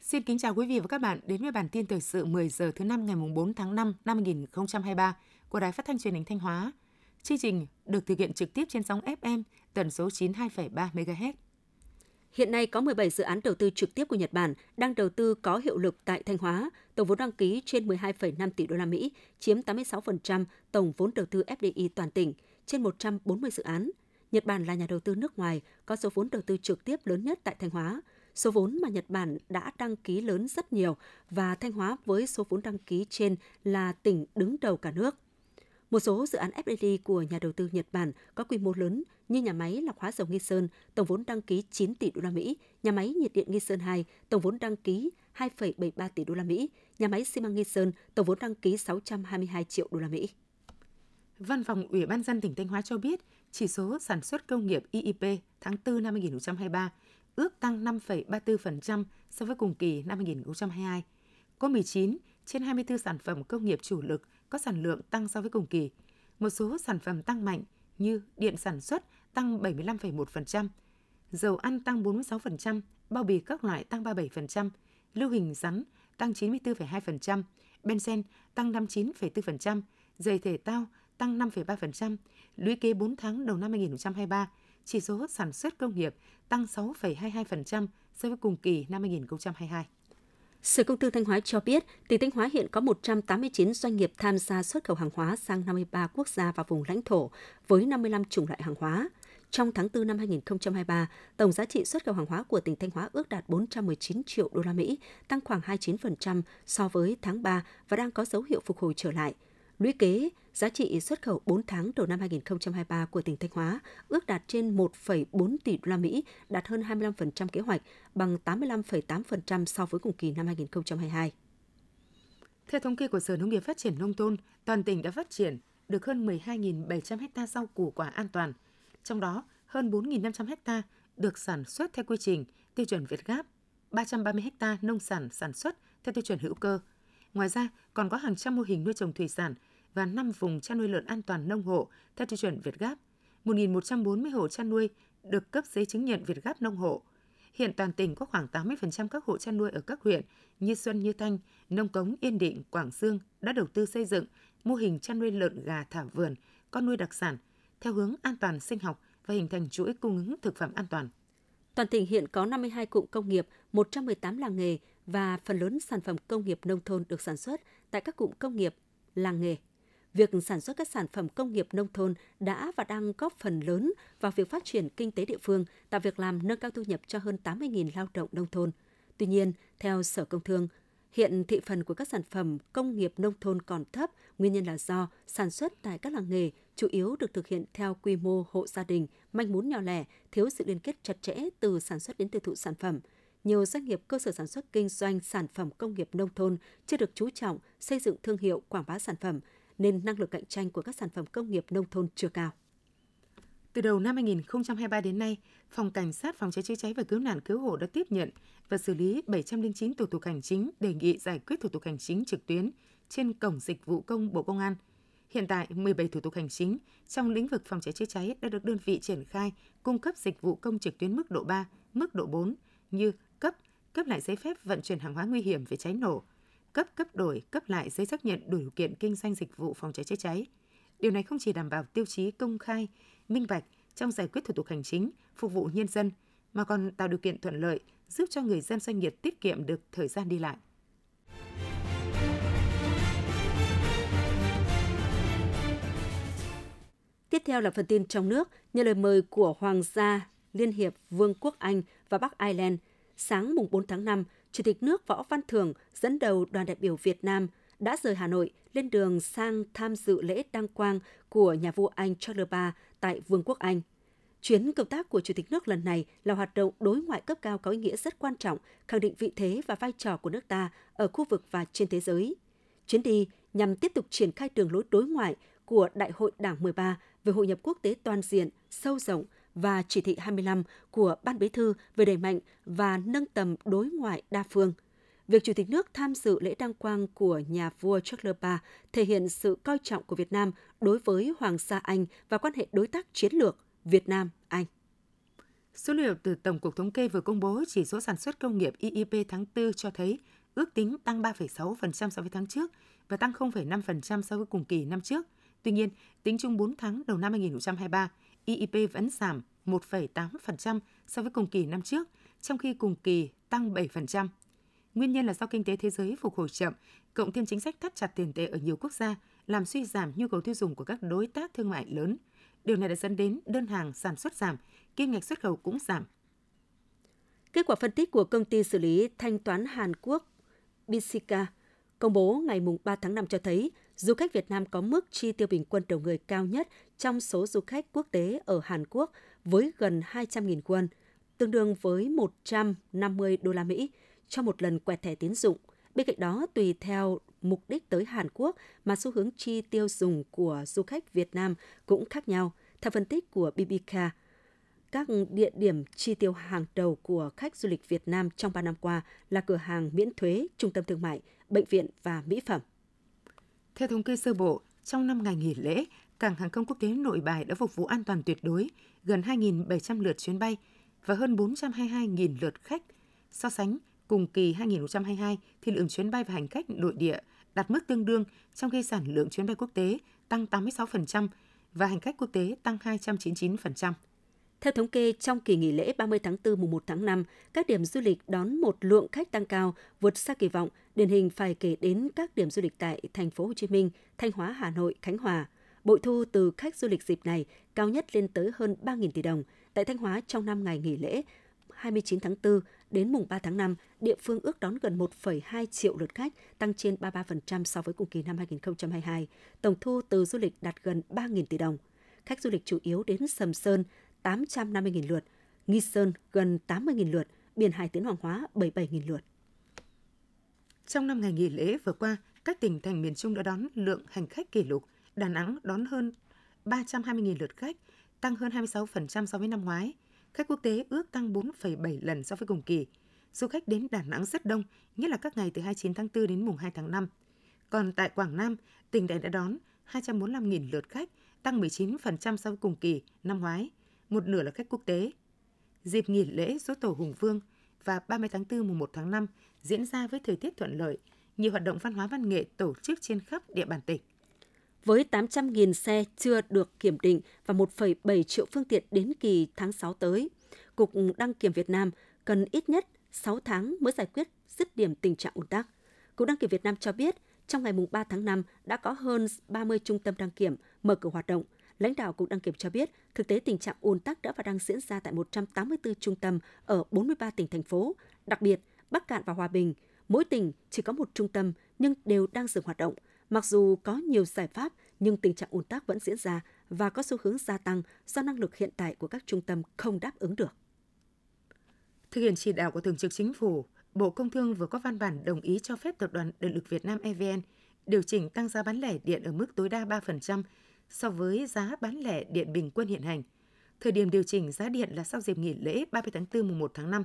Xin kính chào quý vị và các bạn đến với bản tin thời sự 10 giờ thứ năm ngày 4 tháng 5 năm 2023 của Đài Phát thanh Truyền hình Thanh Hóa. Chương trình được thực hiện trực tiếp trên sóng FM tần số 92,3 MHz. Hiện nay có 17 dự án đầu tư trực tiếp của Nhật Bản đang đầu tư có hiệu lực tại Thanh Hóa, tổng vốn đăng ký trên 12,5 tỷ đô la Mỹ, chiếm 86% tổng vốn đầu tư FDI toàn tỉnh, trên 140 dự án. Nhật Bản là nhà đầu tư nước ngoài có số vốn đầu tư trực tiếp lớn nhất tại Thanh Hóa. Số vốn mà Nhật Bản đã đăng ký lớn rất nhiều và Thanh Hóa với số vốn đăng ký trên là tỉnh đứng đầu cả nước. Một số dự án FDI của nhà đầu tư Nhật Bản có quy mô lớn như nhà máy lọc hóa dầu Nghi Sơn, tổng vốn đăng ký 9 tỷ đô la Mỹ, nhà máy nhiệt điện Nghi Sơn 2, tổng vốn đăng ký 2,73 tỷ đô la Mỹ, nhà máy xi măng Nghi Sơn, tổng vốn đăng ký 622 triệu đô la Mỹ. Văn phòng Ủy ban dân tỉnh Thanh Hóa cho biết, chỉ số sản xuất công nghiệp IIP tháng 4 năm 2023 ước tăng 5,34% so với cùng kỳ năm 2022. Có 19 trên 24 sản phẩm công nghiệp chủ lực có sản lượng tăng so với cùng kỳ. Một số sản phẩm tăng mạnh như điện sản xuất tăng 75,1%, dầu ăn tăng 46%, bao bì các loại tăng 37%, lưu hình rắn tăng 94,2%, benzen tăng 59,4%, giày thể thao tăng 5,3%, lũy kế 4 tháng đầu năm 2023, chỉ số sản xuất công nghiệp tăng 6,22% so với cùng kỳ năm 2022. Sở Công Thương Thanh Hóa cho biết, tỉnh Thanh Hóa hiện có 189 doanh nghiệp tham gia xuất khẩu hàng hóa sang 53 quốc gia và vùng lãnh thổ với 55 chủng loại hàng hóa. Trong tháng 4 năm 2023, tổng giá trị xuất khẩu hàng hóa của tỉnh Thanh Hóa ước đạt 419 triệu đô la Mỹ, tăng khoảng 29% so với tháng 3 và đang có dấu hiệu phục hồi trở lại. Lũy kế, giá trị xuất khẩu 4 tháng đầu năm 2023 của tỉnh Thanh Hóa ước đạt trên 1,4 tỷ đô la Mỹ, đạt hơn 25% kế hoạch, bằng 85,8% so với cùng kỳ năm 2022. Theo thống kê của Sở Nông nghiệp Phát triển Nông thôn, toàn tỉnh đã phát triển được hơn 12.700 ha rau củ quả an toàn, trong đó hơn 4.500 ha được sản xuất theo quy trình tiêu chuẩn Việt Gáp, 330 ha nông sản sản xuất theo tiêu chuẩn hữu cơ. Ngoài ra, còn có hàng trăm mô hình nuôi trồng thủy sản và 5 vùng chăn nuôi lợn an toàn nông hộ theo tiêu chuẩn Việt Gáp. 1.140 hộ chăn nuôi được cấp giấy chứng nhận Việt Gáp nông hộ. Hiện toàn tỉnh có khoảng 80% các hộ chăn nuôi ở các huyện như Xuân Như Thanh, Nông Cống, Yên Định, Quảng Dương đã đầu tư xây dựng mô hình chăn nuôi lợn gà thả vườn, con nuôi đặc sản theo hướng an toàn sinh học và hình thành chuỗi cung ứng thực phẩm an toàn. Toàn tỉnh hiện có 52 cụm công nghiệp, 118 làng nghề và phần lớn sản phẩm công nghiệp nông thôn được sản xuất tại các cụm công nghiệp, làng nghề. Việc sản xuất các sản phẩm công nghiệp nông thôn đã và đang góp phần lớn vào việc phát triển kinh tế địa phương, tạo việc làm nâng cao thu nhập cho hơn 80.000 lao động nông thôn. Tuy nhiên, theo Sở Công Thương, hiện thị phần của các sản phẩm công nghiệp nông thôn còn thấp, nguyên nhân là do sản xuất tại các làng nghề chủ yếu được thực hiện theo quy mô hộ gia đình, manh mún nhỏ lẻ, thiếu sự liên kết chặt chẽ từ sản xuất đến tiêu thụ sản phẩm – nhiều doanh nghiệp cơ sở sản xuất kinh doanh sản phẩm công nghiệp nông thôn chưa được chú trọng xây dựng thương hiệu quảng bá sản phẩm, nên năng lực cạnh tranh của các sản phẩm công nghiệp nông thôn chưa cao. Từ đầu năm 2023 đến nay, Phòng Cảnh sát Phòng cháy chữa cháy và Cứu nạn Cứu hộ đã tiếp nhận và xử lý 709 thủ tục hành chính đề nghị giải quyết thủ tục hành chính trực tuyến trên cổng dịch vụ công Bộ Công an. Hiện tại, 17 thủ tục hành chính trong lĩnh vực phòng cháy chữa cháy đã được đơn vị triển khai cung cấp dịch vụ công trực tuyến mức độ 3, mức độ 4 như cấp, cấp lại giấy phép vận chuyển hàng hóa nguy hiểm về cháy nổ, cấp cấp đổi, cấp lại giấy xác nhận đủ điều kiện kinh doanh dịch vụ phòng cháy chữa cháy. Điều này không chỉ đảm bảo tiêu chí công khai, minh bạch trong giải quyết thủ tục hành chính, phục vụ nhân dân, mà còn tạo điều kiện thuận lợi giúp cho người dân doanh nghiệp tiết kiệm được thời gian đi lại. Tiếp theo là phần tin trong nước, nhờ lời mời của Hoàng gia Liên hiệp Vương quốc Anh và Bắc Ireland – sáng mùng 4 tháng 5, Chủ tịch nước Võ Văn Thưởng dẫn đầu đoàn đại biểu Việt Nam đã rời Hà Nội lên đường sang tham dự lễ đăng quang của nhà vua Anh Charles III tại Vương quốc Anh. Chuyến công tác của Chủ tịch nước lần này là hoạt động đối ngoại cấp cao có ý nghĩa rất quan trọng, khẳng định vị thế và vai trò của nước ta ở khu vực và trên thế giới. Chuyến đi nhằm tiếp tục triển khai đường lối đối ngoại của Đại hội Đảng 13 về hội nhập quốc tế toàn diện, sâu rộng, và chỉ thị 25 của Ban Bí thư về đẩy mạnh và nâng tầm đối ngoại đa phương. Việc Chủ tịch nước tham dự lễ đăng quang của nhà vua Charles III thể hiện sự coi trọng của Việt Nam đối với Hoàng gia Anh và quan hệ đối tác chiến lược Việt Nam-Anh. Số liệu từ Tổng cục Thống kê vừa công bố chỉ số sản xuất công nghiệp IIP tháng 4 cho thấy ước tính tăng 3,6% so với tháng trước và tăng 0,5% so với cùng kỳ năm trước. Tuy nhiên, tính chung 4 tháng đầu năm 2023, IIP vẫn giảm 1,8% so với cùng kỳ năm trước, trong khi cùng kỳ tăng 7%. Nguyên nhân là do kinh tế thế giới phục hồi chậm, cộng thêm chính sách thắt chặt tiền tệ ở nhiều quốc gia, làm suy giảm nhu cầu tiêu dùng của các đối tác thương mại lớn. Điều này đã dẫn đến đơn hàng sản xuất giảm, kim ngạch xuất khẩu cũng giảm. Kết quả phân tích của công ty xử lý thanh toán Hàn Quốc Bisika công bố ngày 3 tháng 5 cho thấy du khách Việt Nam có mức chi tiêu bình quân đầu người cao nhất trong số du khách quốc tế ở Hàn Quốc với gần 200.000 won, tương đương với 150 đô la Mỹ cho một lần quẹt thẻ tín dụng. Bên cạnh đó, tùy theo mục đích tới Hàn Quốc mà xu hướng chi tiêu dùng của du khách Việt Nam cũng khác nhau. Theo phân tích của BBK, các địa điểm chi tiêu hàng đầu của khách du lịch Việt Nam trong 3 năm qua là cửa hàng miễn thuế, trung tâm thương mại, bệnh viện và mỹ phẩm. Theo thống kê sơ bộ, trong năm ngày nghỉ lễ, cảng hàng không quốc tế Nội Bài đã phục vụ an toàn tuyệt đối gần 2.700 lượt chuyến bay và hơn 422.000 lượt khách. So sánh cùng kỳ 2022 thì lượng chuyến bay và hành khách nội địa đạt mức tương đương, trong khi sản lượng chuyến bay quốc tế tăng 86% và hành khách quốc tế tăng 299%. Theo thống kê, trong kỳ nghỉ lễ 30 tháng 4 mùng 1 tháng 5, các điểm du lịch đón một lượng khách tăng cao, vượt xa kỳ vọng, điển hình phải kể đến các điểm du lịch tại thành phố Hồ Chí Minh, Thanh Hóa, Hà Nội, Khánh Hòa. Bội thu từ khách du lịch dịp này cao nhất lên tới hơn 3.000 tỷ đồng. Tại Thanh Hóa trong năm ngày nghỉ lễ 29 tháng 4 đến mùng 3 tháng 5, địa phương ước đón gần 1,2 triệu lượt khách, tăng trên 33% so với cùng kỳ năm 2022. Tổng thu từ du lịch đạt gần 3.000 tỷ đồng. Khách du lịch chủ yếu đến Sầm Sơn, 850.000 lượt, Nghi Sơn gần 80.000 lượt, Biển Hải Tiến Hoàng Hóa 77.000 lượt. Trong năm ngày nghỉ lễ vừa qua, các tỉnh thành miền Trung đã đón lượng hành khách kỷ lục. Đà Nẵng đón hơn 320.000 lượt khách, tăng hơn 26% so với năm ngoái. Khách quốc tế ước tăng 4,7 lần so với cùng kỳ. Du khách đến Đà Nẵng rất đông, nhất là các ngày từ 29 tháng 4 đến mùng 2 tháng 5. Còn tại Quảng Nam, tỉnh này đã đón 245.000 lượt khách, tăng 19% so với cùng kỳ năm ngoái một nửa là khách quốc tế. Dịp nghỉ lễ dỗ tổ Hùng Vương và 30 tháng 4 mùng 1 tháng 5 diễn ra với thời tiết thuận lợi, nhiều hoạt động văn hóa văn nghệ tổ chức trên khắp địa bàn tỉnh. Với 800.000 xe chưa được kiểm định và 1,7 triệu phương tiện đến kỳ tháng 6 tới, Cục Đăng kiểm Việt Nam cần ít nhất 6 tháng mới giải quyết dứt điểm tình trạng ùn tắc. Cục Đăng kiểm Việt Nam cho biết, trong ngày 3 tháng 5 đã có hơn 30 trung tâm đăng kiểm mở cửa hoạt động, Lãnh đạo Cục Đăng kiểm cho biết, thực tế tình trạng ùn tắc đã và đang diễn ra tại 184 trung tâm ở 43 tỉnh, thành phố. Đặc biệt, Bắc Cạn và Hòa Bình, mỗi tỉnh chỉ có một trung tâm nhưng đều đang dừng hoạt động. Mặc dù có nhiều giải pháp, nhưng tình trạng ùn tắc vẫn diễn ra và có xu hướng gia tăng do năng lực hiện tại của các trung tâm không đáp ứng được. Thực hiện chỉ đạo của Thường trực Chính phủ, Bộ Công Thương vừa có văn bản đồng ý cho phép Tập đoàn Điện lực Việt Nam EVN điều chỉnh tăng giá bán lẻ điện ở mức tối đa 3% so với giá bán lẻ điện bình quân hiện hành. Thời điểm điều chỉnh giá điện là sau dịp nghỉ lễ 30 tháng 4 mùng 1 tháng 5.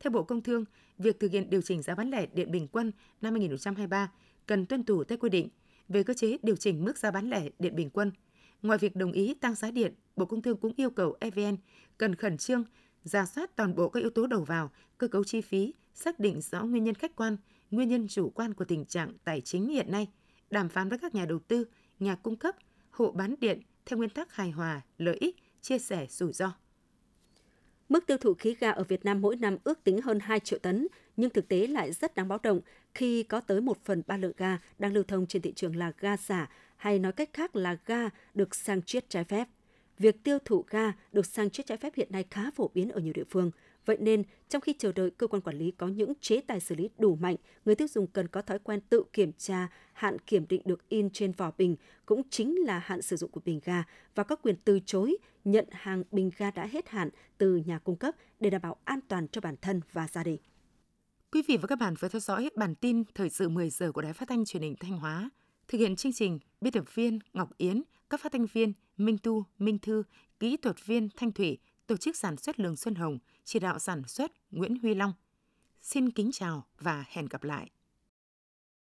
Theo Bộ Công Thương, việc thực hiện điều chỉnh giá bán lẻ điện bình quân năm 2023 cần tuân thủ theo quy định về cơ chế điều chỉnh mức giá bán lẻ điện bình quân. Ngoài việc đồng ý tăng giá điện, Bộ Công Thương cũng yêu cầu EVN cần khẩn trương ra soát toàn bộ các yếu tố đầu vào, cơ cấu chi phí, xác định rõ nguyên nhân khách quan, nguyên nhân chủ quan của tình trạng tài chính hiện nay, đàm phán với các nhà đầu tư, nhà cung cấp – hộ bán điện theo nguyên tắc hài hòa, lợi ích, chia sẻ rủi ro. Mức tiêu thụ khí ga ở Việt Nam mỗi năm ước tính hơn 2 triệu tấn, nhưng thực tế lại rất đáng báo động khi có tới 1 phần 3 lượng ga đang lưu thông trên thị trường là ga giả, hay nói cách khác là ga được sang chiết trái phép. Việc tiêu thụ ga được sang chiết trái phép hiện nay khá phổ biến ở nhiều địa phương – Vậy nên, trong khi chờ đợi cơ quan quản lý có những chế tài xử lý đủ mạnh, người tiêu dùng cần có thói quen tự kiểm tra hạn kiểm định được in trên vỏ bình, cũng chính là hạn sử dụng của bình ga và có quyền từ chối nhận hàng bình ga đã hết hạn từ nhà cung cấp để đảm bảo an toàn cho bản thân và gia đình. Quý vị và các bạn vừa theo dõi bản tin thời sự 10 giờ của Đài Phát thanh Truyền hình Thanh Hóa. Thực hiện chương trình, biên tập viên Ngọc Yến, các phát thanh viên Minh Tu, Minh Thư, kỹ thuật viên Thanh Thủy, tổ chức sản xuất Lường Xuân Hồng, chỉ đạo sản xuất Nguyễn Huy Long. Xin kính chào và hẹn gặp lại.